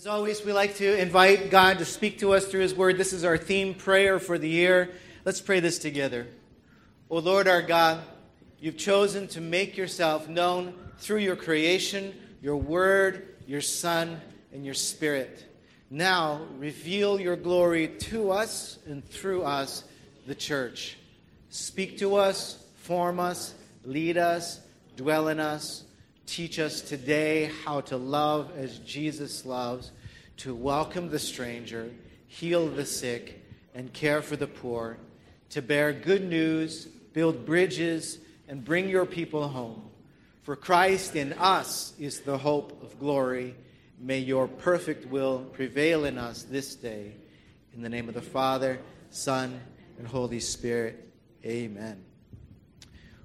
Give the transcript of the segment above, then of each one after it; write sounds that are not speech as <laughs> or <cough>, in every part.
As always, we like to invite God to speak to us through His Word. This is our theme prayer for the year. Let's pray this together. O Lord our God, you've chosen to make yourself known through your creation, your Word, your Son, and your Spirit. Now, reveal your glory to us and through us, the church. Speak to us, form us, lead us, dwell in us Teach us today how to love as Jesus loves, to welcome the stranger, heal the sick, and care for the poor, to bear good news, build bridges, and bring your people home. For Christ in us is the hope of glory. May your perfect will prevail in us this day. In the name of the Father, Son, and Holy Spirit. Amen.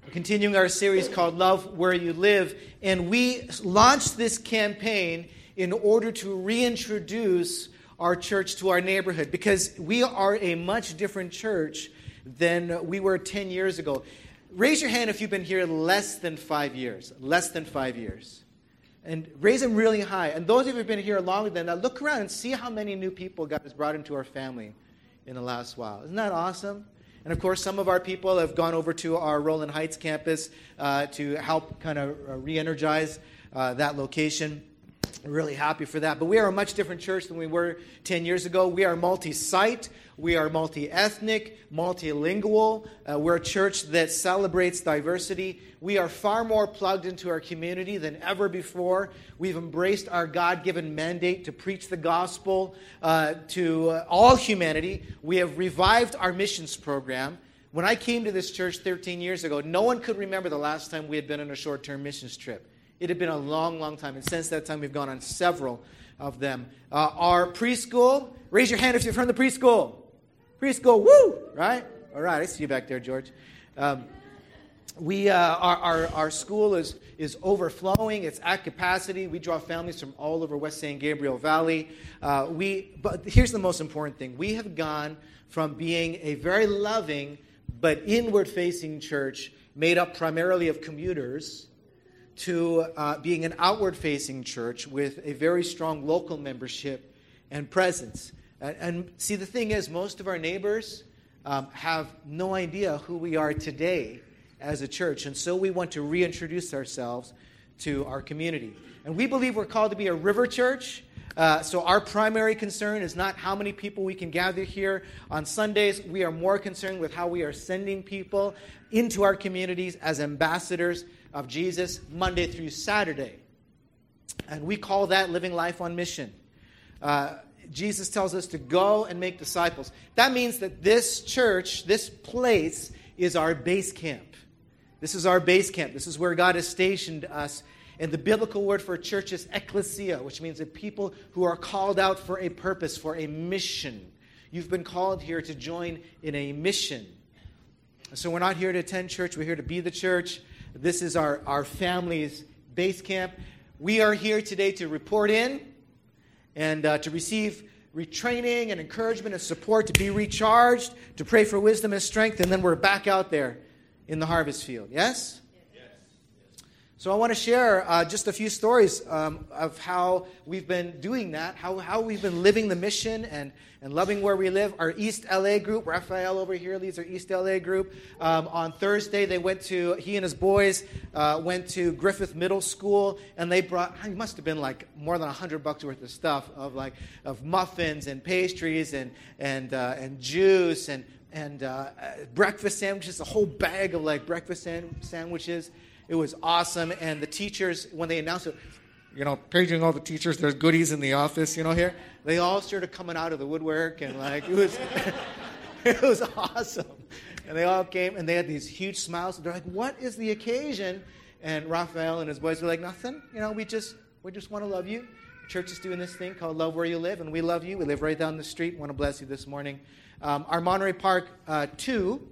We're continuing our series called Love Where You Live, and we launched this campaign in order to reintroduce our church to our neighborhood because we are a much different church than we were 10 years ago. Raise your hand if you've been here less than five years. Less than five years. And raise them really high. And those of you who have been here longer than that, look around and see how many new people God has brought into our family in the last while. Isn't that awesome? And of course, some of our people have gone over to our Rowland Heights campus uh, to help kind of uh, re energize uh, that location. Really happy for that. But we are a much different church than we were 10 years ago. We are multi site, we are multi ethnic, multilingual. Uh, we're a church that celebrates diversity. We are far more plugged into our community than ever before. We've embraced our God given mandate to preach the gospel uh, to uh, all humanity. We have revived our missions program. When I came to this church 13 years ago, no one could remember the last time we had been on a short term missions trip. It had been a long, long time. And since that time, we've gone on several of them. Uh, our preschool, raise your hand if you're from the preschool. Preschool, woo! Right? All right, I see you back there, George. Um, we, uh, our, our, our, school is, is overflowing. It's at capacity. We draw families from all over West San Gabriel Valley. Uh, we, but here's the most important thing we have gone from being a very loving but inward facing church made up primarily of commuters to uh, being an outward facing church with a very strong local membership and presence. And, and see, the thing is, most of our neighbors um, have no idea who we are today as a church. And so we want to reintroduce ourselves to our community. And we believe we're called to be a river church. Uh, so our primary concern is not how many people we can gather here on Sundays. We are more concerned with how we are sending people into our communities as ambassadors of Jesus Monday through Saturday. And we call that living life on mission. Uh, Jesus tells us to go and make disciples. That means that this church, this place, is our base camp. This is our base camp. This is where God has stationed us. And the biblical word for church is ecclesia, which means that people who are called out for a purpose, for a mission. You've been called here to join in a mission. So we're not here to attend church, we're here to be the church. This is our, our family's base camp. We are here today to report in and uh, to receive retraining and encouragement and support, to be recharged, to pray for wisdom and strength, and then we're back out there in the harvest field. Yes? So I want to share uh, just a few stories um, of how we've been doing that, how, how we've been living the mission and, and loving where we live. Our East LA group, Raphael over here leads our East LA group. Um, on Thursday, they went to, he and his boys uh, went to Griffith Middle School, and they brought, it must have been like more than 100 bucks worth of stuff of like, of muffins and pastries and, and, uh, and juice and, and uh, breakfast sandwiches, a whole bag of like breakfast san- sandwiches. It was awesome. And the teachers, when they announced it, you know, paging all the teachers, there's goodies in the office, you know, here. They all started coming out of the woodwork and like it was <laughs> it was awesome. And they all came and they had these huge smiles. They're like, What is the occasion? And Raphael and his boys were like, Nothing. You know, we just we just want to love you. The church is doing this thing called Love Where You Live, and we love you. We live right down the street. We want to bless you this morning. Um, our Monterey Park uh, 2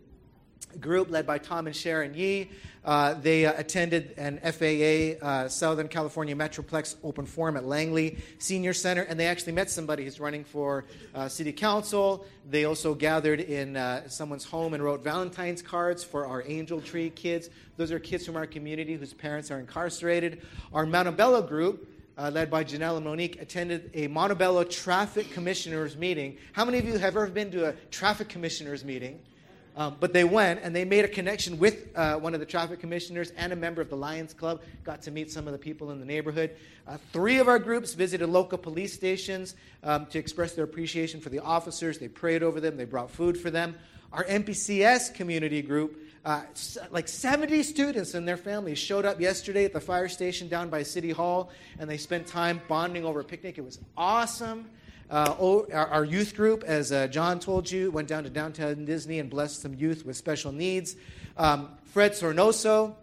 group led by Tom and Sharon Yee. Uh, they uh, attended an FAA uh, Southern California Metroplex open forum at Langley Senior Center, and they actually met somebody who's running for uh, city council. They also gathered in uh, someone's home and wrote Valentine's cards for our Angel Tree kids. Those are kids from our community whose parents are incarcerated. Our Montebello group uh, led by Janelle and Monique, attended a Montebello traffic commissioners meeting. How many of you have ever been to a traffic commissioners meeting? Um, but they went and they made a connection with uh, one of the traffic commissioners and a member of the Lions Club. Got to meet some of the people in the neighborhood. Uh, three of our groups visited local police stations um, to express their appreciation for the officers. They prayed over them, they brought food for them. Our MPCS community group, uh, like 70 students and their families showed up yesterday at the fire station down by City Hall and they spent time bonding over a picnic. It was awesome. Uh, oh, our, our, youth group, as uh, John told you, went down to downtown Disney and blessed some youth with special needs. Um, Fred Sornoso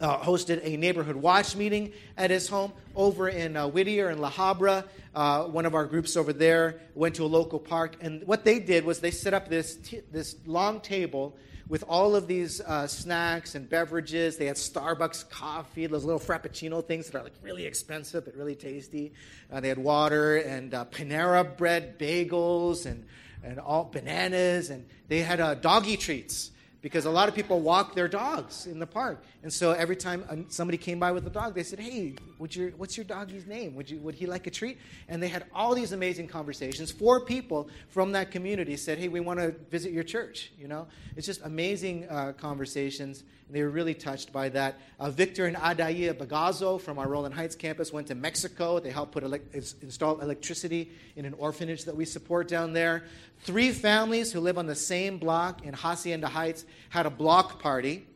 uh, hosted a neighborhood watch meeting at his home over in uh, Whittier and La Habra. Uh, one of our groups over there went to a local park, and what they did was they set up this, t- this long table with all of these uh, snacks and beverages. They had Starbucks coffee, those little Frappuccino things that are like really expensive but really tasty. Uh, they had water and uh, Panera bread bagels and, and all bananas, and they had uh, doggy treats because a lot of people walk their dogs in the park. And so every time somebody came by with a dog, they said, "Hey, what's your doggy's name? Would, you, would he like a treat?" And they had all these amazing conversations. Four people from that community said, "Hey, we want to visit your church." You know, it's just amazing uh, conversations. And they were really touched by that. Uh, Victor and Adaya Bagazo from our Rowland Heights campus went to Mexico. They helped put ele- install electricity in an orphanage that we support down there. Three families who live on the same block in Hacienda Heights had a block party,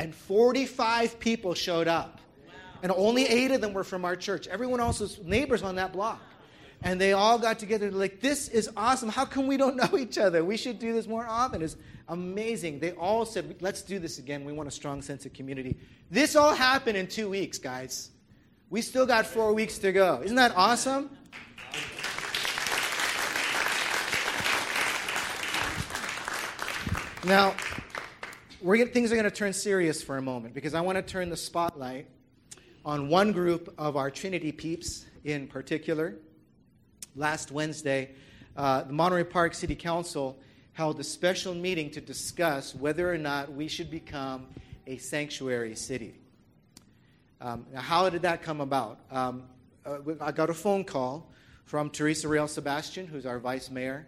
and 45 people showed up. And only eight of them were from our church. Everyone else was neighbors on that block and they all got together like this is awesome. How come we don't <laughs> know each other? We should do this more often. It's amazing. They all said let's do this again. We want a strong sense of community. This all happened in two weeks guys. We still got four weeks to go. Isn't that awesome? Now we're, things are going to turn serious for a moment because i want to turn the spotlight on one group of our trinity peeps in particular last Wednesday, uh, the Monterey Park City Council held a special meeting to discuss whether or not we should become a sanctuary city. Um, now, how did that come about? Um, uh, I got a phone call from Teresa Real Sebastian, who's our vice mayor,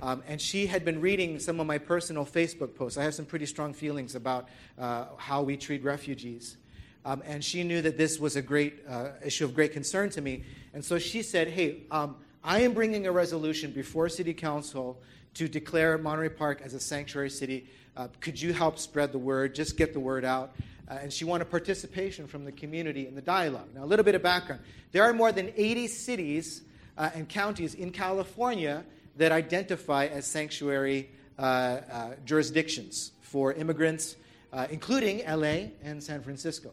um, and she had been reading some of my personal Facebook posts. I have some pretty strong feelings about uh, how we treat refugees. Um, and she knew that this was a great uh, issue of great concern to me. And so she said, Hey, um, I am bringing a resolution before City Council to declare Monterey Park as a sanctuary city. Uh, could you help spread the word? Just get the word out. Uh, and she wanted participation from the community in the dialogue. Now, a little bit of background. There are more than 80 cities uh, and counties in California that identify as sanctuary uh, uh, jurisdictions for immigrants, uh, including LA and San Francisco.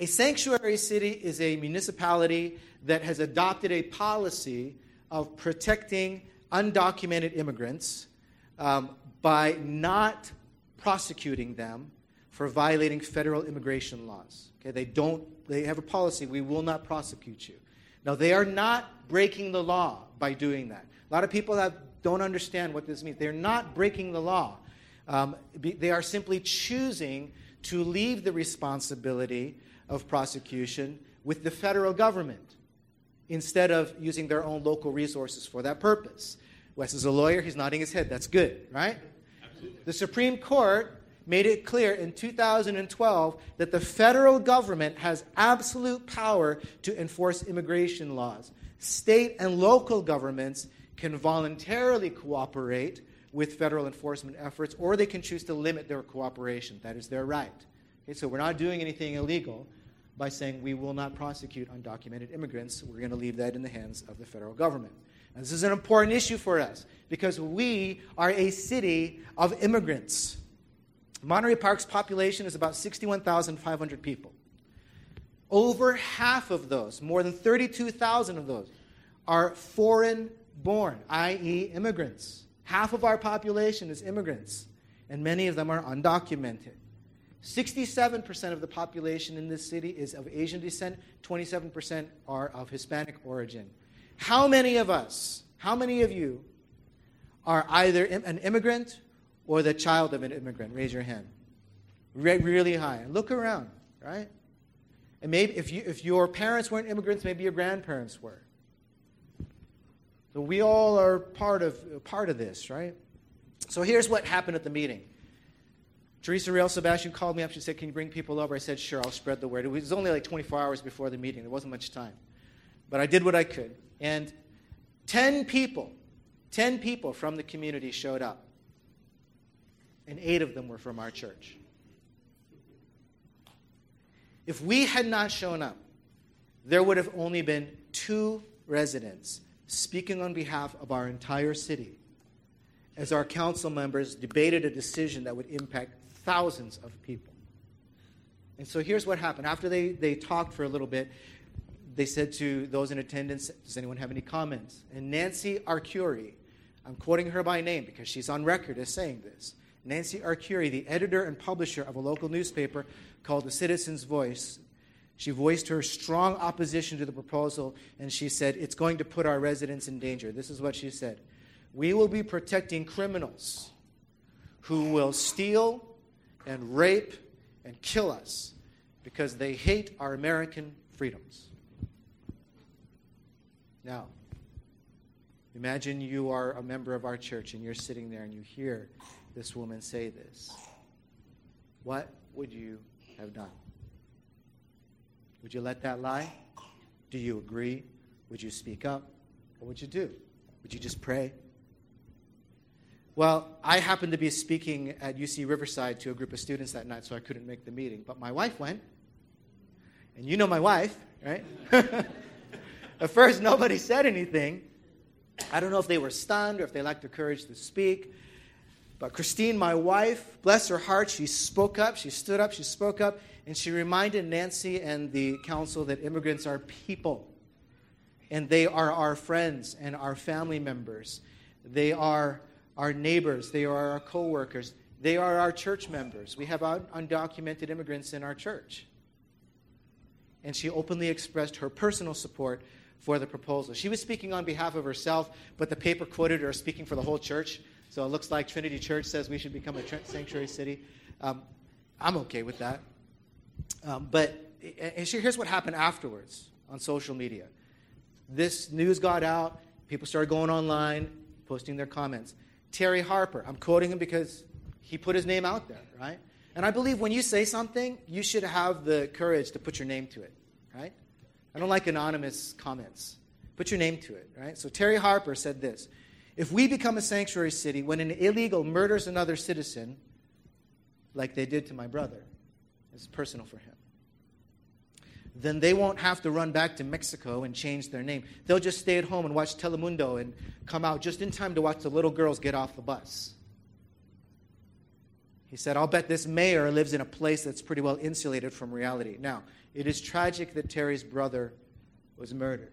A sanctuary city is a municipality that has adopted a policy of protecting undocumented immigrants um, by not prosecuting them for violating federal immigration laws. Okay, they don't. They have a policy: we will not prosecute you. Now, they are not breaking the law by doing that. A lot of people have, don't understand what this means. They're not breaking the law. Um, they are simply choosing to leave the responsibility of prosecution with the federal government instead of using their own local resources for that purpose. Wes is a lawyer, he's nodding his head. That's good, right? Absolutely. The Supreme Court made it clear in 2012 that the federal government has absolute power to enforce immigration laws. State and local governments can voluntarily cooperate with federal enforcement efforts, or they can choose to limit their cooperation. That is their right. Okay, so we're not doing anything illegal by saying we will not prosecute undocumented immigrants. We're going to leave that in the hands of the federal government. And this is an important issue for us because we are a city of immigrants. Monterey Park's population is about 61,500 people. Over half of those, more than 32,000 of those, are foreign born, i.e., immigrants. Half of our population is immigrants, and many of them are undocumented. 67% of the population in this city is of Asian descent, 27% are of Hispanic origin. How many of us, how many of you are either an immigrant or the child of an immigrant? Raise your hand. Re- really high. Look around, right? And maybe if, you, if your parents weren't immigrants, maybe your grandparents were. So we all are part of, part of this, right? So here's what happened at the meeting. Teresa Real Sebastian called me up. She said, Can you bring people over? I said, Sure, I'll spread the word. It was only like 24 hours before the meeting. There wasn't much time. But I did what I could. And 10 people, 10 people from the community showed up. And eight of them were from our church. If we had not shown up, there would have only been two residents speaking on behalf of our entire city as our council members debated a decision that would impact thousands of people. And so here's what happened. After they, they talked for a little bit, they said to those in attendance, Does anyone have any comments? And Nancy Arcuri, I'm quoting her by name because she's on record as saying this. Nancy Arcuri, the editor and publisher of a local newspaper called The Citizen's Voice, she voiced her strong opposition to the proposal and she said, It's going to put our residents in danger. This is what she said We will be protecting criminals who will steal and rape and kill us because they hate our American freedoms. Now, imagine you are a member of our church and you're sitting there and you hear this woman say this. What would you have done? Would you let that lie? Do you agree? Would you speak up? What would you do? Would you just pray? Well, I happened to be speaking at UC Riverside to a group of students that night, so I couldn't make the meeting. But my wife went. And you know my wife, right? <laughs> at first, nobody said anything. I don't know if they were stunned or if they lacked the courage to speak. But Christine, my wife, bless her heart, she spoke up, she stood up, she spoke up, and she reminded Nancy and the council that immigrants are people. And they are our friends and our family members. They are our neighbors, they are our coworkers, they are our church members. We have undocumented immigrants in our church. And she openly expressed her personal support for the proposal. She was speaking on behalf of herself, but the paper quoted her speaking for the whole church. So it looks like Trinity Church says we should become a sanctuary city. Um, I'm okay with that. Um, but and here's what happened afterwards on social media. This news got out. People started going online, posting their comments. Terry Harper. I'm quoting him because he put his name out there, right? And I believe when you say something, you should have the courage to put your name to it, right? I don't like anonymous comments. Put your name to it, right? So Terry Harper said this If we become a sanctuary city when an illegal murders another citizen, like they did to my brother, it's personal for him then they won't have to run back to Mexico and change their name. They'll just stay at home and watch Telemundo and come out just in time to watch the little girls get off the bus. He said, I'll bet this mayor lives in a place that's pretty well insulated from reality. Now, it is tragic that Terry's brother was murdered.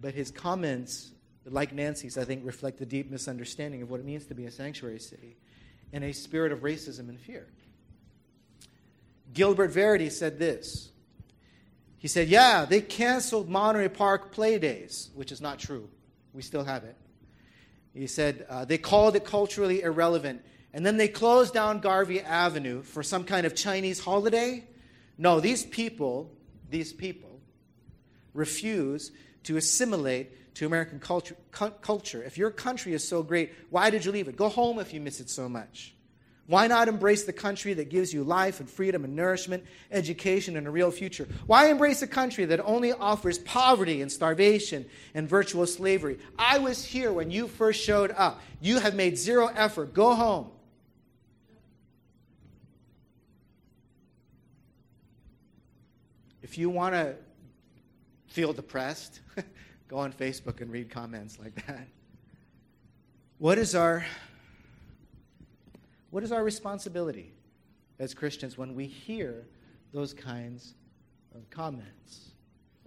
But his comments, like Nancy's, I think, reflect a deep misunderstanding of what it means to be a sanctuary city and a spirit of racism and fear. Gilbert Verity said this he said, Yeah, they canceled Monterey Park play days, which is not true. We still have it. He said, uh, They called it culturally irrelevant. And then they closed down Garvey Avenue for some kind of Chinese holiday. No, these people, these people, refuse to assimilate to American culture, culture. If your country is so great, why did you leave it? Go home if you miss it so much. Why not embrace the country that gives you life and freedom and nourishment, education, and a real future? Why embrace a country that only offers poverty and starvation and virtual slavery? I was here when you first showed up. You have made zero effort. Go home. If you want to feel depressed, <laughs> go on Facebook and read comments like that. What is our what is our responsibility as Christians when we hear those kinds of comments?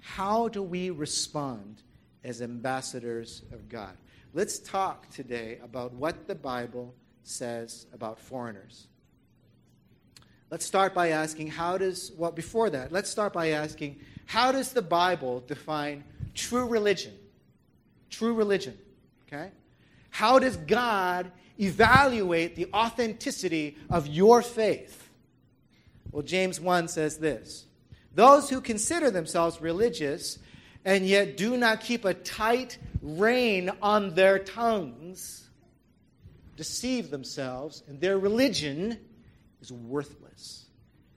How do we respond as ambassadors of God? Let's talk today about what the Bible says about foreigners. Let's start by asking how does, well, before that, let's start by asking how does the Bible define true religion? True religion, okay? How does God evaluate the authenticity of your faith? Well, James 1 says this Those who consider themselves religious and yet do not keep a tight rein on their tongues deceive themselves, and their religion is worthless.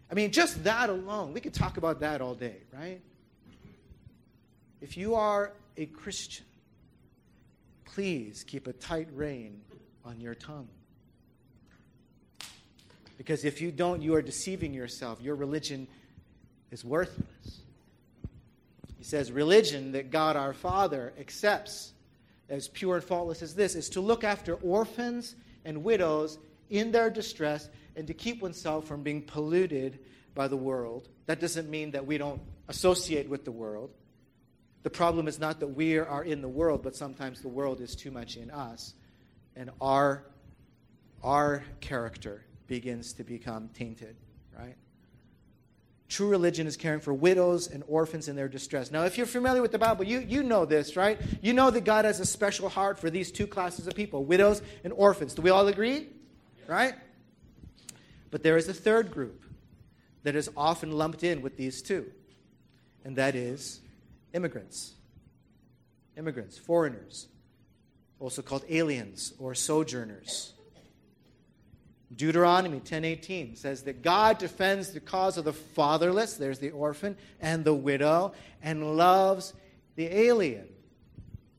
I mean, just that alone, we could talk about that all day, right? If you are a Christian, please keep a tight rein on your tongue. Because if you don't, you are deceiving yourself. Your religion is worthless. He says, religion that God our Father accepts as pure and faultless as this is to look after orphans and widows in their distress and to keep oneself from being polluted by the world. That doesn't mean that we don't associate with the world. The problem is not that we are in the world, but sometimes the world is too much in us, and our, our character begins to become tainted, right? True religion is caring for widows and orphans in their distress. Now, if you're familiar with the Bible, you, you know this, right? You know that God has a special heart for these two classes of people widows and orphans. Do we all agree? Right? But there is a third group that is often lumped in with these two, and that is immigrants. Immigrants, foreigners, also called aliens or sojourners. Deuteronomy 10:18 says that God defends the cause of the fatherless, there's the orphan and the widow, and loves the alien.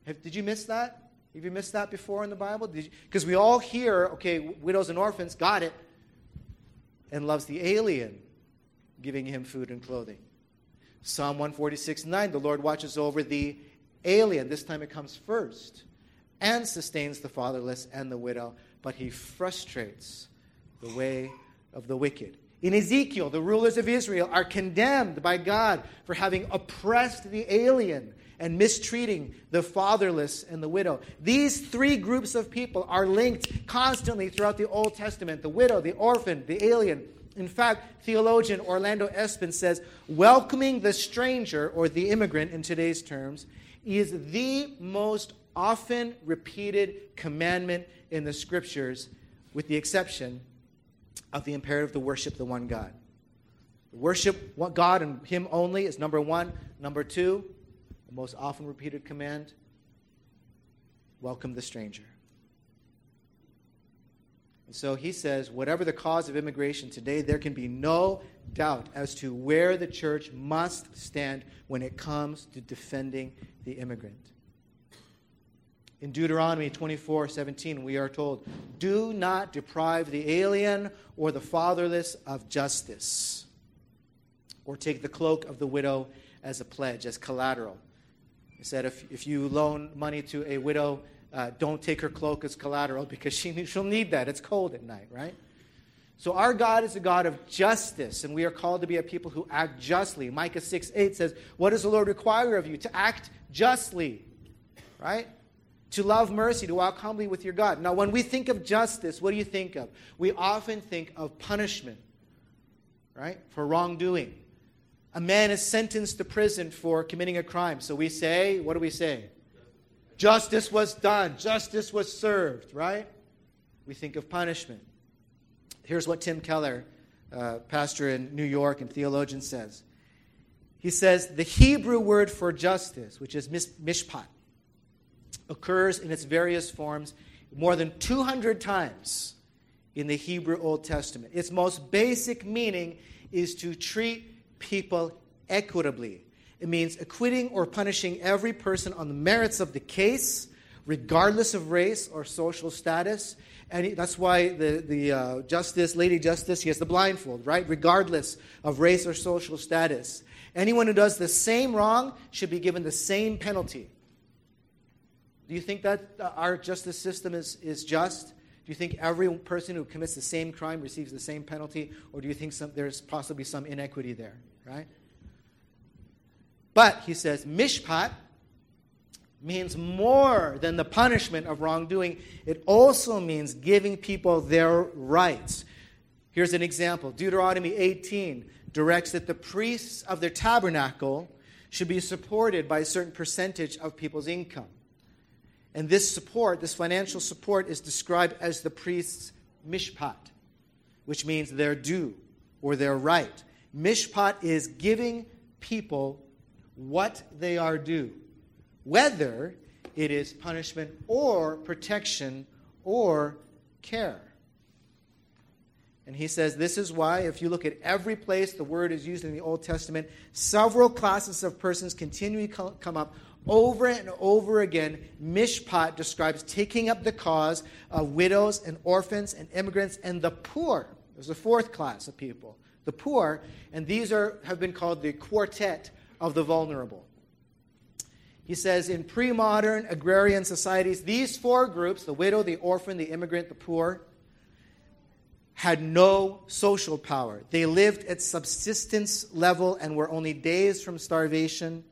Have, did you miss that? Have you missed that before in the Bible? Because we all hear, okay, widows and orphans, got it, and loves the alien, giving him food and clothing. Psalm 146 9, the Lord watches over the alien. This time it comes first, and sustains the fatherless and the widow, but he frustrates the way of the wicked. In Ezekiel, the rulers of Israel are condemned by God for having oppressed the alien and mistreating the fatherless and the widow. These three groups of people are linked constantly throughout the Old Testament the widow, the orphan, the alien. In fact, theologian Orlando Espin says welcoming the stranger or the immigrant in today's terms is the most often repeated commandment in the scriptures, with the exception of the imperative to worship the one God. Worship God and Him only is number one. Number two, the most often repeated command welcome the stranger. And so he says, whatever the cause of immigration today, there can be no doubt as to where the church must stand when it comes to defending the immigrant. In Deuteronomy 24 17, we are told, Do not deprive the alien or the fatherless of justice, or take the cloak of the widow as a pledge, as collateral. He said, If, if you loan money to a widow, uh, don't take her cloak as collateral <laughs> because she, she'll need that. It's cold at night, right? So our God is a God of justice, and we are called to be a people who act justly. Micah 6 8 says, What does the Lord require of you? To act justly, right? To love mercy, to walk humbly with your God. Now, when we think of justice, what do you think of? We often think of punishment, right? For wrongdoing. A man is sentenced to prison for committing a crime. So we say, what do we say? Justice was done, justice was served, right? We think of punishment. Here's what Tim Keller, uh, pastor in New York and theologian, says. He says, The Hebrew word for justice, which is mishpat, occurs in its various forms more than 200 times in the Hebrew Old Testament. Its most basic meaning is to treat people equitably. It means acquitting or punishing every person on the merits of the case, regardless of race or social status. And that's why the, the uh, justice, Lady Justice, he has the blindfold, right? Regardless of race or social status. Anyone who does the same wrong should be given the same penalty. Do you think that uh, our justice system is, is just? Do you think every person who commits the same crime receives the same penalty? Or do you think some, there's possibly some inequity there, right? But, he says, mishpat means more than the punishment of wrongdoing. It also means giving people their rights. Here's an example Deuteronomy 18 directs that the priests of their tabernacle should be supported by a certain percentage of people's income. And this support, this financial support, is described as the priest's mishpat, which means their due or their right, Mishpat is giving people what they are due, whether it is punishment or protection or care. And he says this is why, if you look at every place the word is used in the Old Testament, several classes of persons continually come up over and over again. Mishpat describes taking up the cause of widows and orphans and immigrants and the poor. There's a fourth class of people, the poor, and these are, have been called the quartet of the vulnerable. He says in pre modern agrarian societies, these four groups the widow, the orphan, the immigrant, the poor had no social power. They lived at subsistence level and were only days from starvation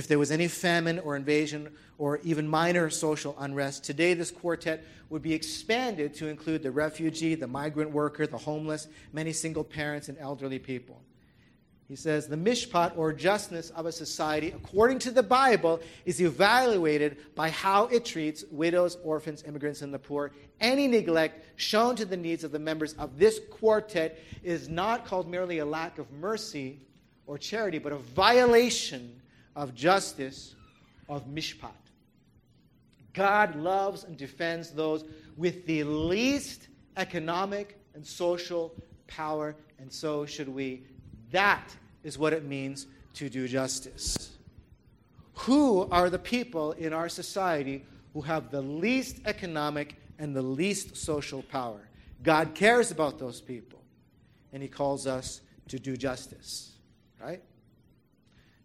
if there was any famine or invasion or even minor social unrest. Today, this quartet would be expanded to include the refugee, the migrant worker, the homeless, many single parents, and elderly people. He says the mishpat or justness of a society, according to the Bible, is evaluated by how it treats widows, orphans, immigrants, and the poor. Any neglect shown to the needs of the members of this quartet is not called merely a lack of mercy or charity, but a violation of justice, of mishpat. God loves and defends those with the least economic and social power, and so should we. That is what it means to do justice. Who are the people in our society who have the least economic and the least social power? God cares about those people, and He calls us to do justice, right?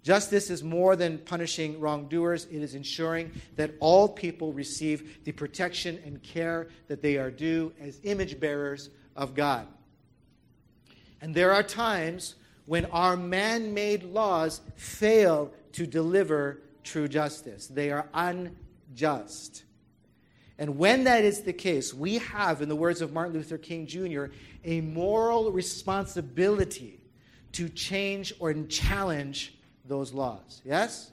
Justice is more than punishing wrongdoers, it is ensuring that all people receive the protection and care that they are due as image bearers of God. And there are times when our man made laws fail to deliver true justice. They are unjust. And when that is the case, we have, in the words of Martin Luther King Jr., a moral responsibility to change or challenge those laws. Yes?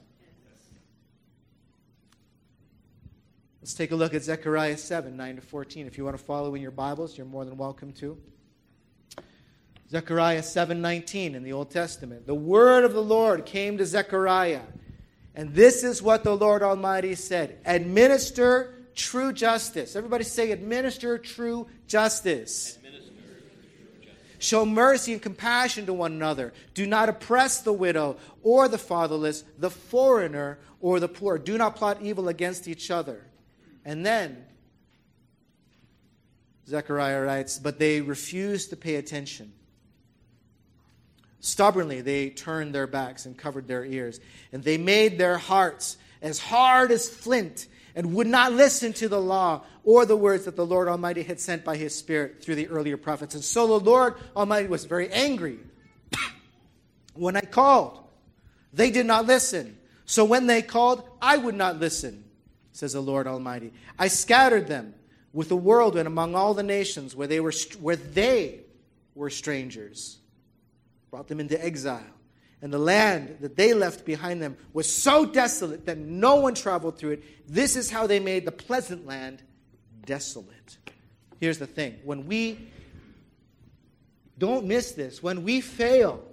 Let's take a look at Zechariah 7 9 to 14. If you want to follow in your Bibles, you're more than welcome to. Zechariah 7:19 in the Old Testament. The word of the Lord came to Zechariah. And this is what the Lord Almighty said: Administer true justice. Everybody say administer true justice. Show mercy and compassion to one another. Do not oppress the widow or the fatherless, the foreigner or the poor. Do not plot evil against each other. And then Zechariah writes, But they refused to pay attention. Stubbornly, they turned their backs and covered their ears. And they made their hearts as hard as flint and would not listen to the law or the words that the Lord Almighty had sent by his Spirit through the earlier prophets. And so the Lord Almighty was very angry. <coughs> when I called, they did not listen. So when they called, I would not listen, says the Lord Almighty. I scattered them with the whirlwind among all the nations where they were, where they were strangers brought them into exile. And the land that they left behind them was so desolate that no one traveled through it. This is how they made the pleasant land desolate. Here's the thing when we don't miss this, when we fail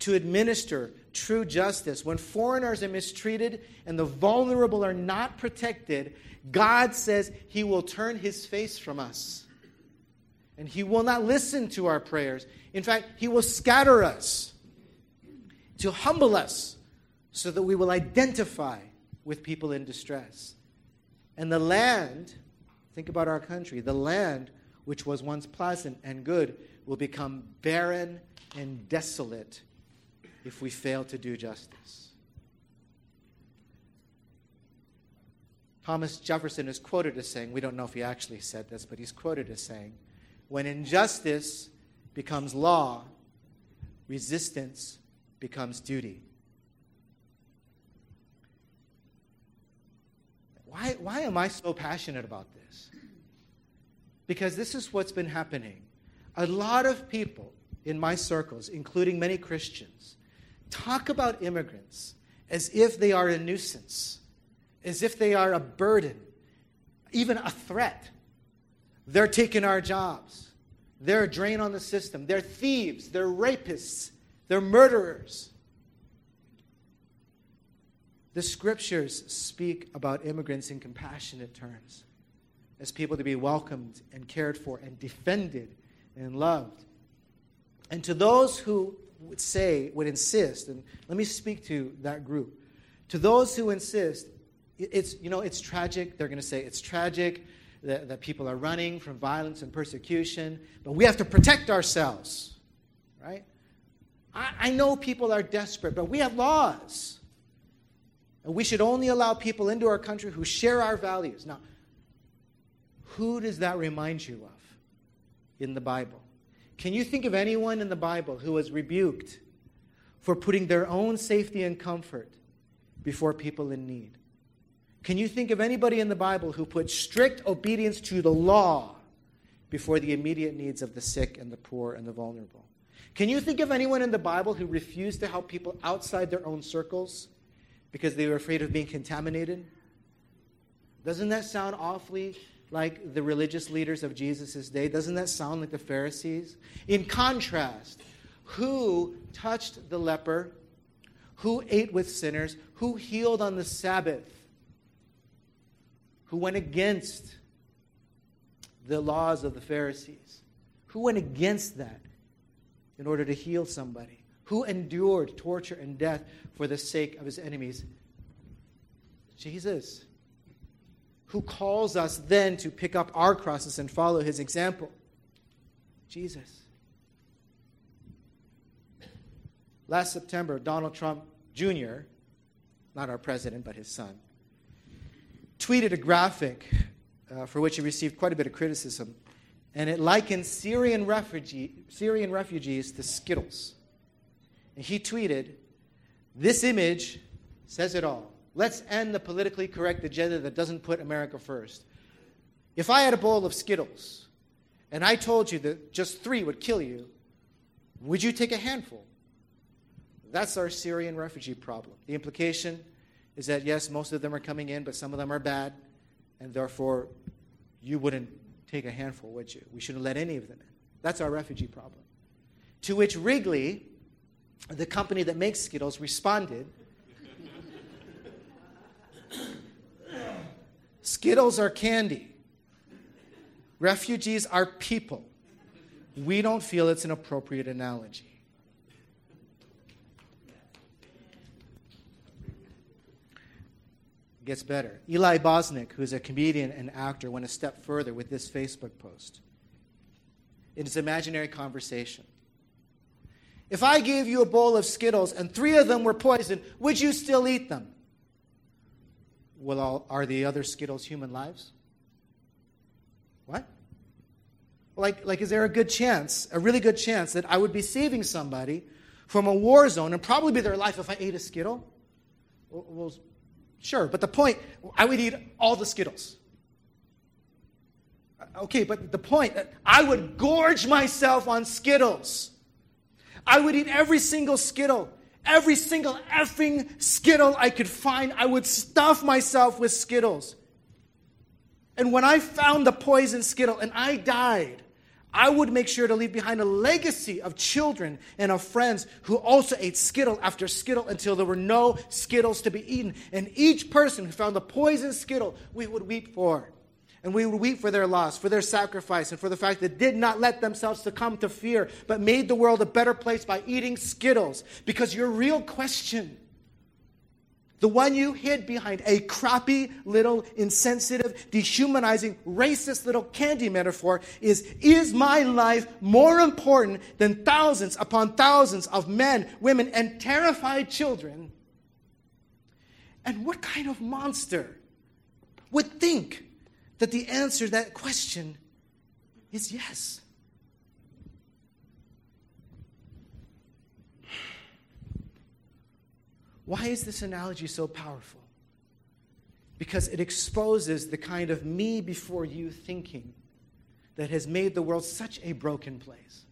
to administer true justice, when foreigners are mistreated and the vulnerable are not protected, God says He will turn His face from us. And He will not listen to our prayers. In fact, He will scatter us to humble us so that we will identify with people in distress. And the land, think about our country, the land which was once pleasant and good will become barren and desolate if we fail to do justice. Thomas Jefferson is quoted as saying, we don't know if he actually said this, but he's quoted as saying, when injustice becomes law, resistance becomes duty. Why, why am I so passionate about this? Because this is what's been happening. A lot of people in my circles, including many Christians, talk about immigrants as if they are a nuisance, as if they are a burden, even a threat. They're taking our jobs. They're a drain on the system. They're thieves. They're rapists. They're murderers. The scriptures speak about immigrants in compassionate terms as people to be welcomed and cared for and defended and loved. And to those who would say, would insist, and let me speak to that group. To those who insist, it's, you know, it's tragic. They're going to say it's tragic that, that people are running from violence and persecution, but we have to protect ourselves, right? I, I know people are desperate, but we have laws. And we should only allow people into our country who share our values. Now, who does that remind you of in the Bible? Can you think of anyone in the Bible who was rebuked for putting their own safety and comfort before people in need? Can you think of anybody in the Bible who put strict obedience to the law before the immediate needs of the sick and the poor and the vulnerable? Can you think of anyone in the Bible who refused to help people outside their own circles because they were afraid of being contaminated? Doesn't that sound awfully like the religious leaders of Jesus' day? Doesn't that sound like the Pharisees? In contrast, who touched the leper? Who ate with sinners? Who healed on the Sabbath? Who went against the laws of the Pharisees? Who went against that in order to heal somebody? Who endured torture and death for the sake of his enemies? Jesus. Who calls us then to pick up our crosses and follow his example? Jesus. Last September, Donald Trump Jr., not our president, but his son, tweeted a graphic uh, for which he received quite a bit of criticism, and it likened Syrian, refugee, Syrian refugees to Skittles. And he tweeted, This image says it all. Let's end the politically correct agenda that doesn't put America first. If I had a bowl of Skittles and I told you that just three would kill you, would you take a handful? That's our Syrian refugee problem. The implication is that, yes, most of them are coming in, but some of them are bad, and therefore you wouldn't take a handful, would you? We shouldn't let any of them in. That's our refugee problem. To which Wrigley the company that makes Skittles responded Skittles are candy. Refugees are people. We don't feel it's an appropriate analogy. Gets better. Eli Bosnick, who's a comedian and actor, went a step further with this Facebook post. In his imaginary conversation, if I gave you a bowl of Skittles and three of them were poisoned, would you still eat them? Well, all, are the other Skittles human lives? What? Like, like, is there a good chance, a really good chance, that I would be saving somebody from a war zone and probably be their life if I ate a Skittle? Well, well sure, but the point, I would eat all the Skittles. Uh, okay, but the point, uh, I would gorge myself on Skittles. I would eat every single Skittle. Every single effing Skittle I could find, I would stuff myself with Skittles. And when I found the poison Skittle and I died, I would make sure to leave behind a legacy of children and of friends who also ate Skittle after Skittle until there were no Skittles to be eaten. And each person who found the poison Skittle, we would weep for. And we would weep for their loss, for their sacrifice, and for the fact that did not let themselves succumb to fear, but made the world a better place by eating Skittles. Because your real question, the one you hid behind a crappy, little, insensitive, dehumanizing, racist little candy metaphor is Is my life more important than thousands upon thousands of men, women, and terrified children? And what kind of monster would think? that the answer to that question is yes. Why is this analogy so powerful? Because it exposes the kind of me before you thinking that has made the world such a broken place.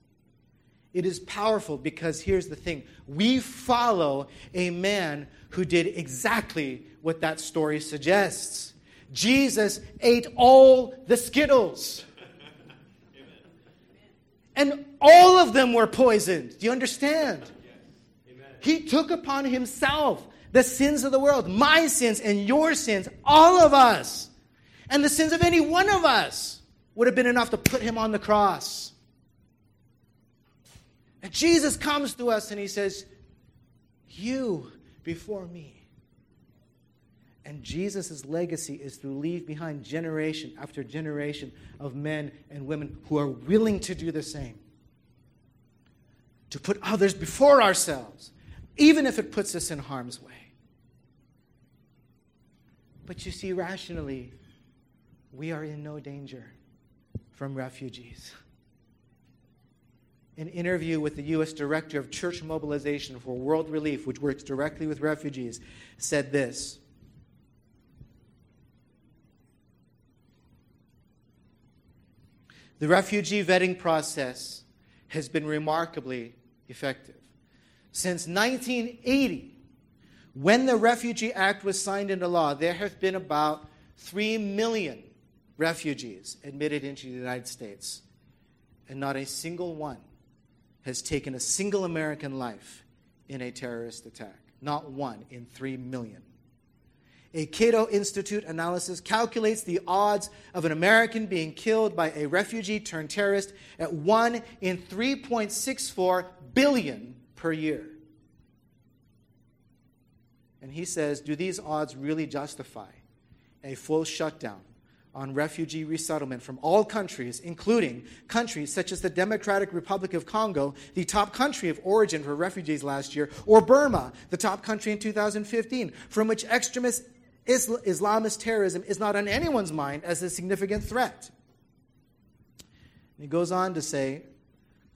It is powerful because here's the thing we follow a man who did exactly what that story suggests. Jesus ate all the Skittles. <laughs> And all of them were poisoned. Do you understand? He took upon himself the sins of the world, my sins and your sins, all of us. And the sins of any one of us would have been enough to put him on the cross. And Jesus comes to us and he says, You before me. And Jesus' legacy is to leave behind generation after generation of men and women who are willing to do the same. To put others before ourselves, even if it puts us in harm's way. But you see, rationally, we are in no danger from refugees. An interview with the U.S. Director of Church Mobilization for World Relief, which works directly with refugees, said this The refugee vetting process has been remarkably effective. Since 1980, when the Refugee Act was signed into law, there have been about 3 million refugees admitted into the United States, and not a single one has taken a single American life in a terrorist attack. Not one in 3 million. A Cato Institute analysis calculates the odds of an American being killed by a refugee turned terrorist at 1 in 3.64 billion per year. And he says, Do these odds really justify a full shutdown on refugee resettlement from all countries, including countries such as the Democratic Republic of Congo, the top country of origin for refugees last year, or Burma, the top country in 2015, from which extremist Islamist terrorism is not on anyone's mind as a significant threat. And he goes on to say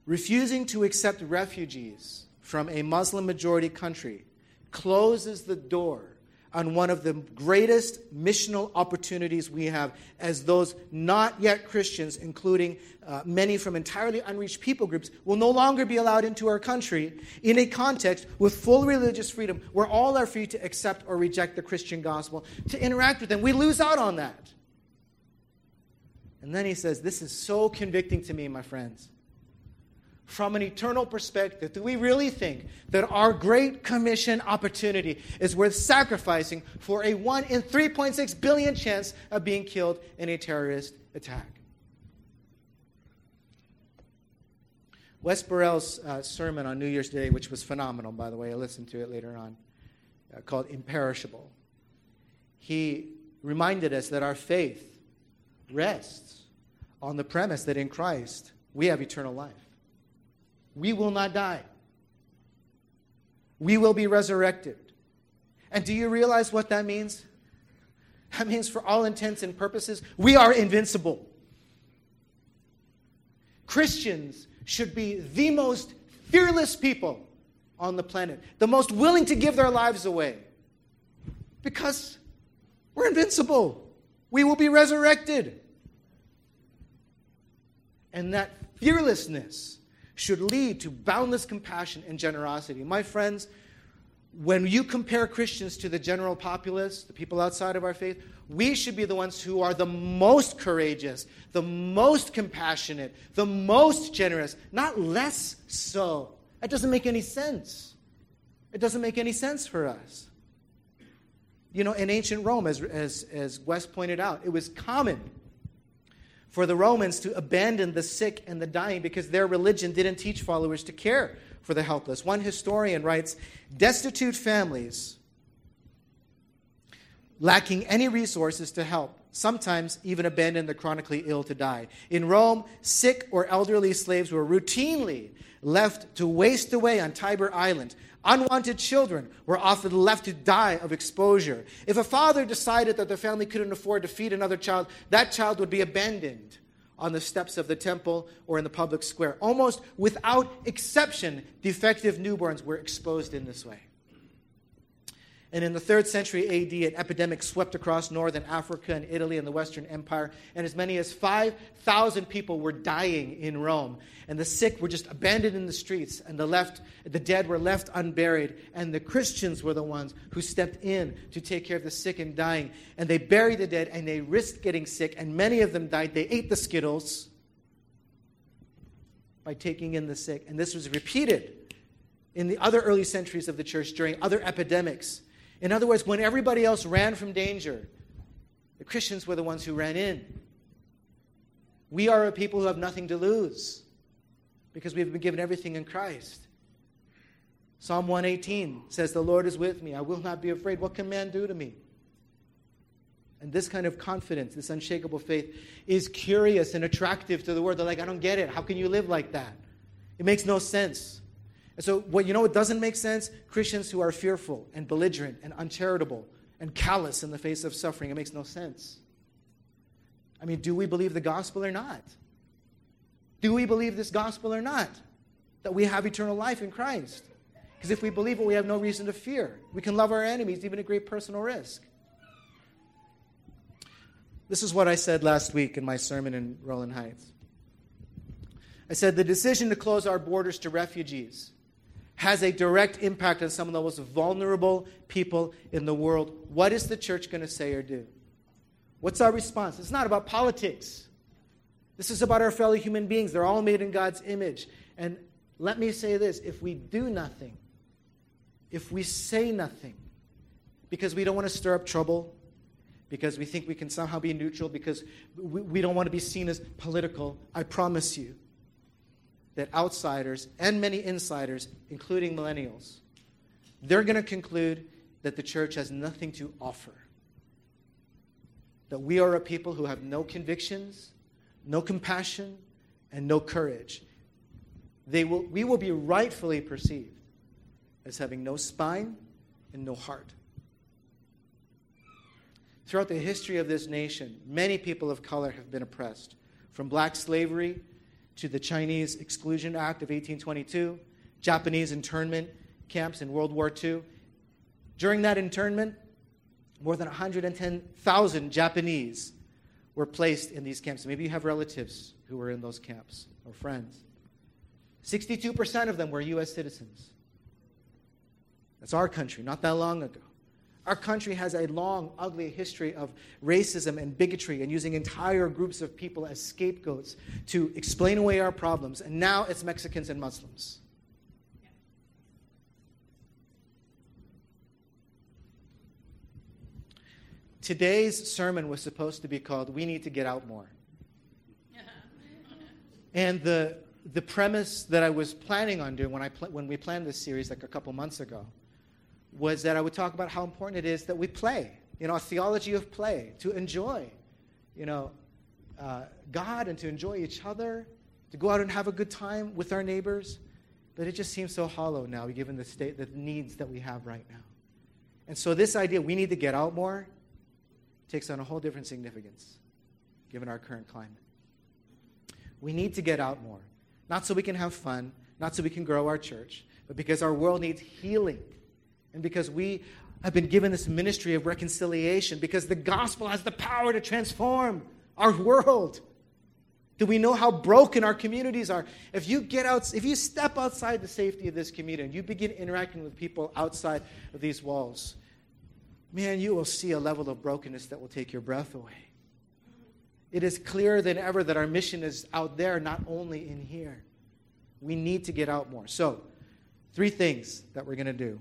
refusing to accept refugees from a Muslim majority country closes the door on one of the greatest missional opportunities we have as those not yet Christians, including uh, many from entirely unreached people groups, will no longer be allowed into our country in a context with full religious freedom where all are free to accept or reject the Christian gospel, to interact with them. We lose out on that. And then he says, This is so convicting to me, my friends from an eternal perspective, do we really think that our Great Commission opportunity is worth sacrificing for a 1 in 3.6 billion chance of being killed in a terrorist attack? Wes Burrell's uh, sermon on New Year's Day, which was phenomenal, by the way, I listened to it later on, uh, called Imperishable. He reminded us that our faith rests on the premise that in Christ we have eternal life. We will not die. We will be resurrected. And do you realize what that means? That means, for all intents and purposes, we are invincible. Christians should be the most fearless people on the planet, the most willing to give their lives away. Because we're invincible. We will be resurrected. And that fearlessness should lead to boundless compassion and generosity. My friends, when you compare Christians to the general populace, the people outside of our faith, we should be the ones who are the most courageous, the most compassionate, the most generous, not less so. That doesn't make any sense. It doesn't make any sense for us. You know, in ancient Rome, as, as, as Wes pointed out, it was common for the Romans to abandon the sick and the dying because their religion didn't teach followers to care for the helpless. One historian writes destitute families lacking any resources to help sometimes even abandon the chronically ill to die. In Rome, sick or elderly slaves were routinely left to waste away on Tiber Island, Unwanted children were often left to die of exposure. If a father decided that the family couldn't afford to feed another child, that child would be abandoned on the steps of the temple or in the public square. Almost without exception, defective newborns were exposed in this way. And in the third century AD, an epidemic swept across northern Africa and Italy and the Western Empire, and as many as 5,000 people were dying in Rome. And the sick were just abandoned in the streets, and the, left, the dead were left unburied. And the Christians were the ones who stepped in to take care of the sick and dying. And they buried the dead, and they risked getting sick, and many of them died. They ate the Skittles by taking in the sick. And this was repeated in the other early centuries of the church during other epidemics. In other words, when everybody else ran from danger, the Christians were the ones who ran in. We are a people who have nothing to lose because we've been given everything in Christ. Psalm 118 says, The Lord is with me. I will not be afraid. What can man do to me? And this kind of confidence, this unshakable faith, is curious and attractive to the world. They're like, I don't get it. How can you live like that? It makes no sense. So, what you know it doesn't make sense? Christians who are fearful and belligerent and uncharitable and callous in the face of suffering. It makes no sense. I mean, do we believe the gospel or not? Do we believe this gospel or not? That we have eternal life in Christ? Because if we believe it, we have no reason to fear. We can love our enemies, even at great personal risk. This is what I said last week in my sermon in Rowland Heights. I said the decision to close our borders to refugees has a direct impact on some of the most vulnerable people in the world. What is the church going to say or do? What's our response? It's not about politics. This is about our fellow human beings. They're all made in God's image. And let me say this if we do nothing, if we say nothing because we don't want to stir up trouble, because we think we can somehow be neutral, because we, we don't want to be seen as political, I promise you that outsiders and many insiders, including millennials, they're going to conclude that the church has nothing to offer. That we are a people who have no convictions, no compassion, and no courage. They will, we will be rightfully perceived as having no spine and no heart. Throughout the history of this nation, many people of color have been oppressed, from black slavery to the Chinese Exclusion Act of 1822, Japanese internment camps in World War II. During that internment, more than 110,000 Japanese were placed in these camps. Maybe you have relatives who were in those camps or friends. 62% of them were U.S. citizens. That's our country, not that long ago. Our country has a long, ugly history of racism and bigotry and using entire groups of people as scapegoats to explain away our problems. And now it's Mexicans and Muslims. Today's sermon was supposed to be called We Need to Get Out More. <laughs> and the, the premise that I was planning on doing when, I pl- when we planned this series like a couple months ago was that I would talk about how important it is that we play, you know, a theology of play, to enjoy, you know, uh, God and to enjoy each other, to go out and have a good time with our neighbors. But it just seems so hollow now, given the state, the needs that we have right now. And so this idea, we need to get out more, takes on a whole different significance, given our current climate. We need to get out more, not so we can have fun, not so we can grow our church, but because our world needs healing and because we have been given this ministry of reconciliation, because the gospel has the power to transform our world. Do we know how broken our communities are? If you get out, if you step outside the safety of this community and you begin interacting with people outside of these walls, man, you will see a level of brokenness that will take your breath away. It is clearer than ever that our mission is out there, not only in here. We need to get out more. So, three things that we're going to do.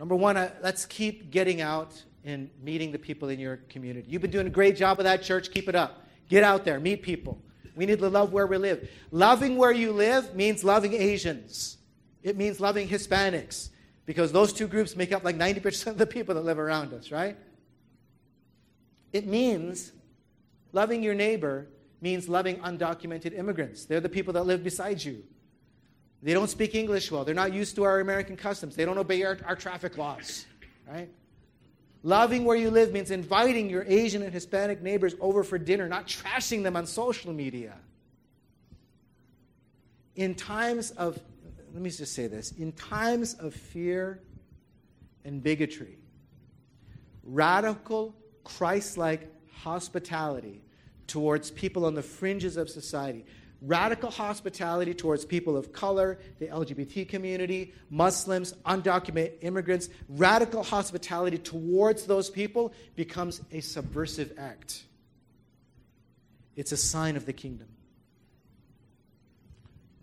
Number one, uh, let's keep getting out and meeting the people in your community. You've been doing a great job with that, church. Keep it up. Get out there, meet people. We need to love where we live. Loving where you live means loving Asians, it means loving Hispanics, because those two groups make up like 90% of the people that live around us, right? It means loving your neighbor means loving undocumented immigrants. They're the people that live beside you. They don't speak English well. They're not used to our American customs. They don't obey our, our traffic laws, right? Loving where you live means inviting your Asian and Hispanic neighbors over for dinner, not trashing them on social media. In times of, let me just say this, in times of fear and bigotry, radical, Christ like hospitality towards people on the fringes of society radical hospitality towards people of color, the LGBT community, Muslims, undocumented immigrants, radical hospitality towards those people becomes a subversive act. It's a sign of the kingdom.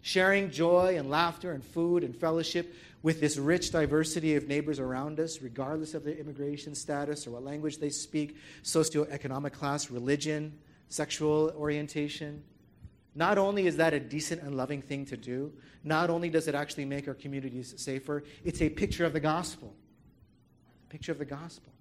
sharing joy and laughter and food and fellowship with this rich diversity of neighbors around us, regardless of their immigration status or what language they speak, socioeconomic class, religion, sexual orientation. Not only is that a decent and loving thing to do, not only does it actually make our communities safer, it's a picture of the gospel. A picture of the gospel.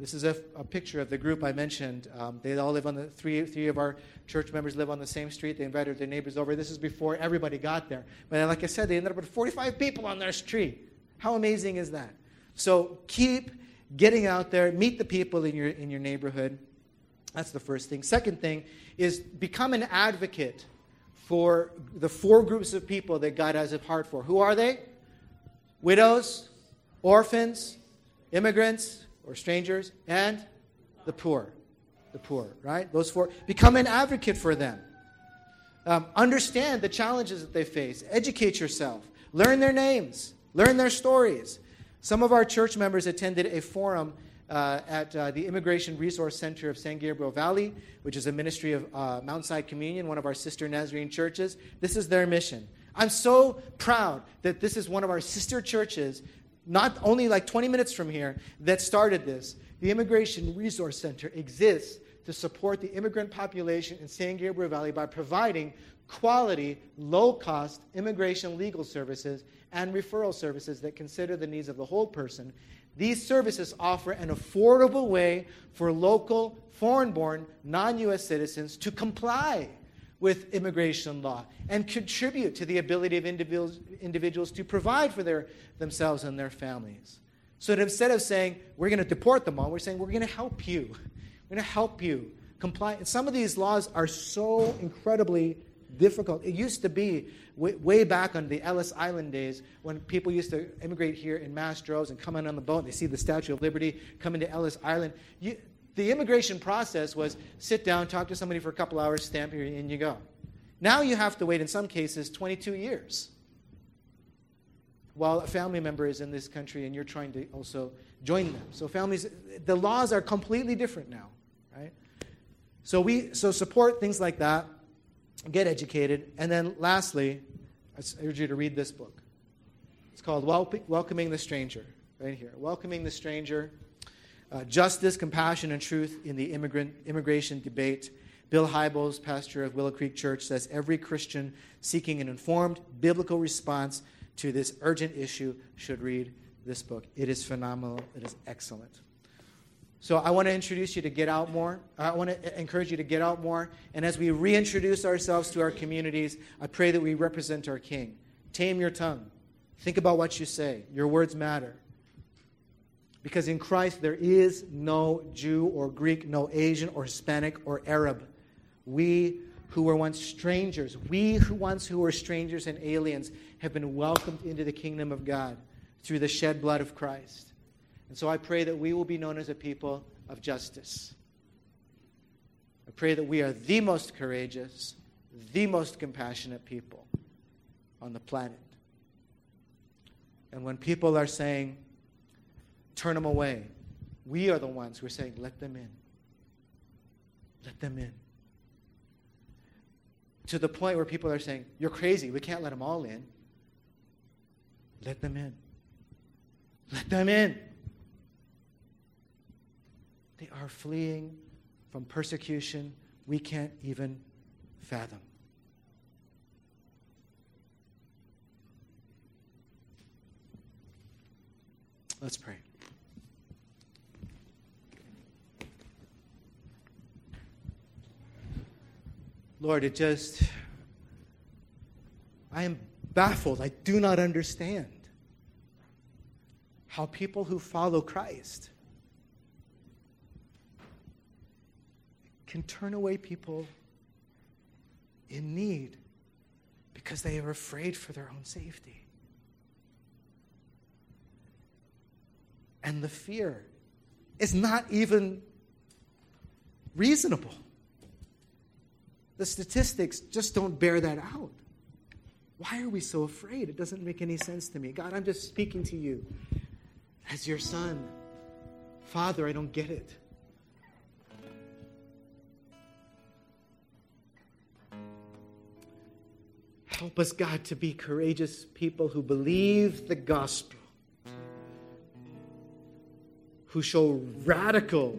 This is a, a, picture of the group I mentioned. Um, they all live on the three, three of our church members live on the same street. They invited their neighbors over. This is before everybody got there. But like I said, they ended up with 45 people on their street. How amazing is that? So keep getting out there, meet the people in your, in your neighborhood. That's the first thing. Second thing is become an advocate for the four groups of people that God has a heart for. Who are they? Widows, orphans, immigrants, or strangers, and the poor. The poor, right? Those four. Become an advocate for them. Um, understand the challenges that they face. Educate yourself. Learn their names. Learn their stories. Some of our church members attended a forum uh, at uh, the Immigration Resource Center of San Gabriel Valley, which is a ministry of uh, Mount Communion, one of our sister Nazarene churches. This is their mission. I'm so proud that this is one of our sister churches not only like 20 minutes from here, that started this. The Immigration Resource Center exists to support the immigrant population in San Gabriel Valley by providing quality, low cost immigration legal services and referral services that consider the needs of the whole person. These services offer an affordable way for local, foreign born, non US citizens to comply with immigration law and contribute to the ability of individuals, individuals to provide for their, themselves and their families. So that instead of saying, we're going to deport them all, we're saying, we're going to help you. We're going to help you comply. And some of these laws are so incredibly difficult. It used to be way, way, back on the Ellis Island days when people used to immigrate here in mass droves and come in on the boat. And they see the Statue of Liberty come into Ellis Island. You, the immigration process was sit down, talk to somebody for a couple hours, stamp here, and you go. Now you have to wait, in some cases, 22 years while a family member is in this country and you're trying to also join them. So families, the laws are completely different now, right? So we so support things like that, get educated, and then lastly, I urge you to read this book. It's called Welcoming the Stranger, right here. Welcoming the Stranger uh, justice, compassion, and truth in the immigrant, immigration debate. Bill Hybels, pastor of Willow Creek Church, says every Christian seeking an informed biblical response to this urgent issue should read this book. It is phenomenal, it is excellent. So I want to introduce you to get out more. I want to encourage you to get out more. And as we reintroduce ourselves to our communities, I pray that we represent our King. Tame your tongue. Think about what you say. Your words matter. Because in Christ there is no Jew or Greek, no Asian or Hispanic or Arab. We who were once strangers, we who once who were strangers and aliens, have been welcomed into the kingdom of God through the shed blood of Christ. And so I pray that we will be known as a people of justice. I pray that we are the most courageous, the most compassionate people on the planet. And when people are saying, turn them away. We are the ones who are saying, let them in. Let them in. To the point where people are saying, you're crazy. We can't let them all in. Let them in. Let them in. They are fleeing from persecution we can't even fathom. Let's pray. Lord, it just, I am baffled. I do not understand how people who follow Christ can turn away people in need because they are afraid for their own safety. And the fear is not even reasonable. The statistics just don't bear that out. Why are we so afraid? It doesn't make any sense to me. God, I'm just speaking to you as your son. Father, I don't get it. Help us, God, to be courageous people who believe the gospel, who show radical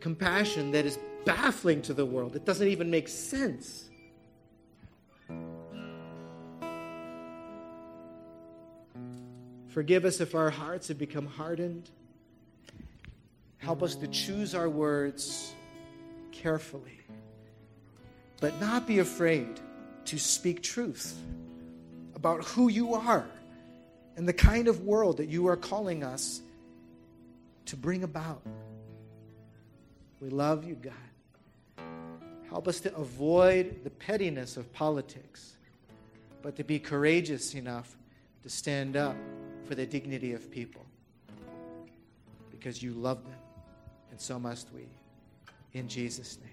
compassion that is baffling to the world. It doesn't even make sense. Forgive us if our hearts have become hardened. Help us to choose our words carefully, but not be afraid to speak truth about who you are and the kind of world that you are calling us to bring about. We love you, God. Help us to avoid the pettiness of politics, but to be courageous enough to stand up for the dignity of people because you love them, and so must we. In Jesus' name.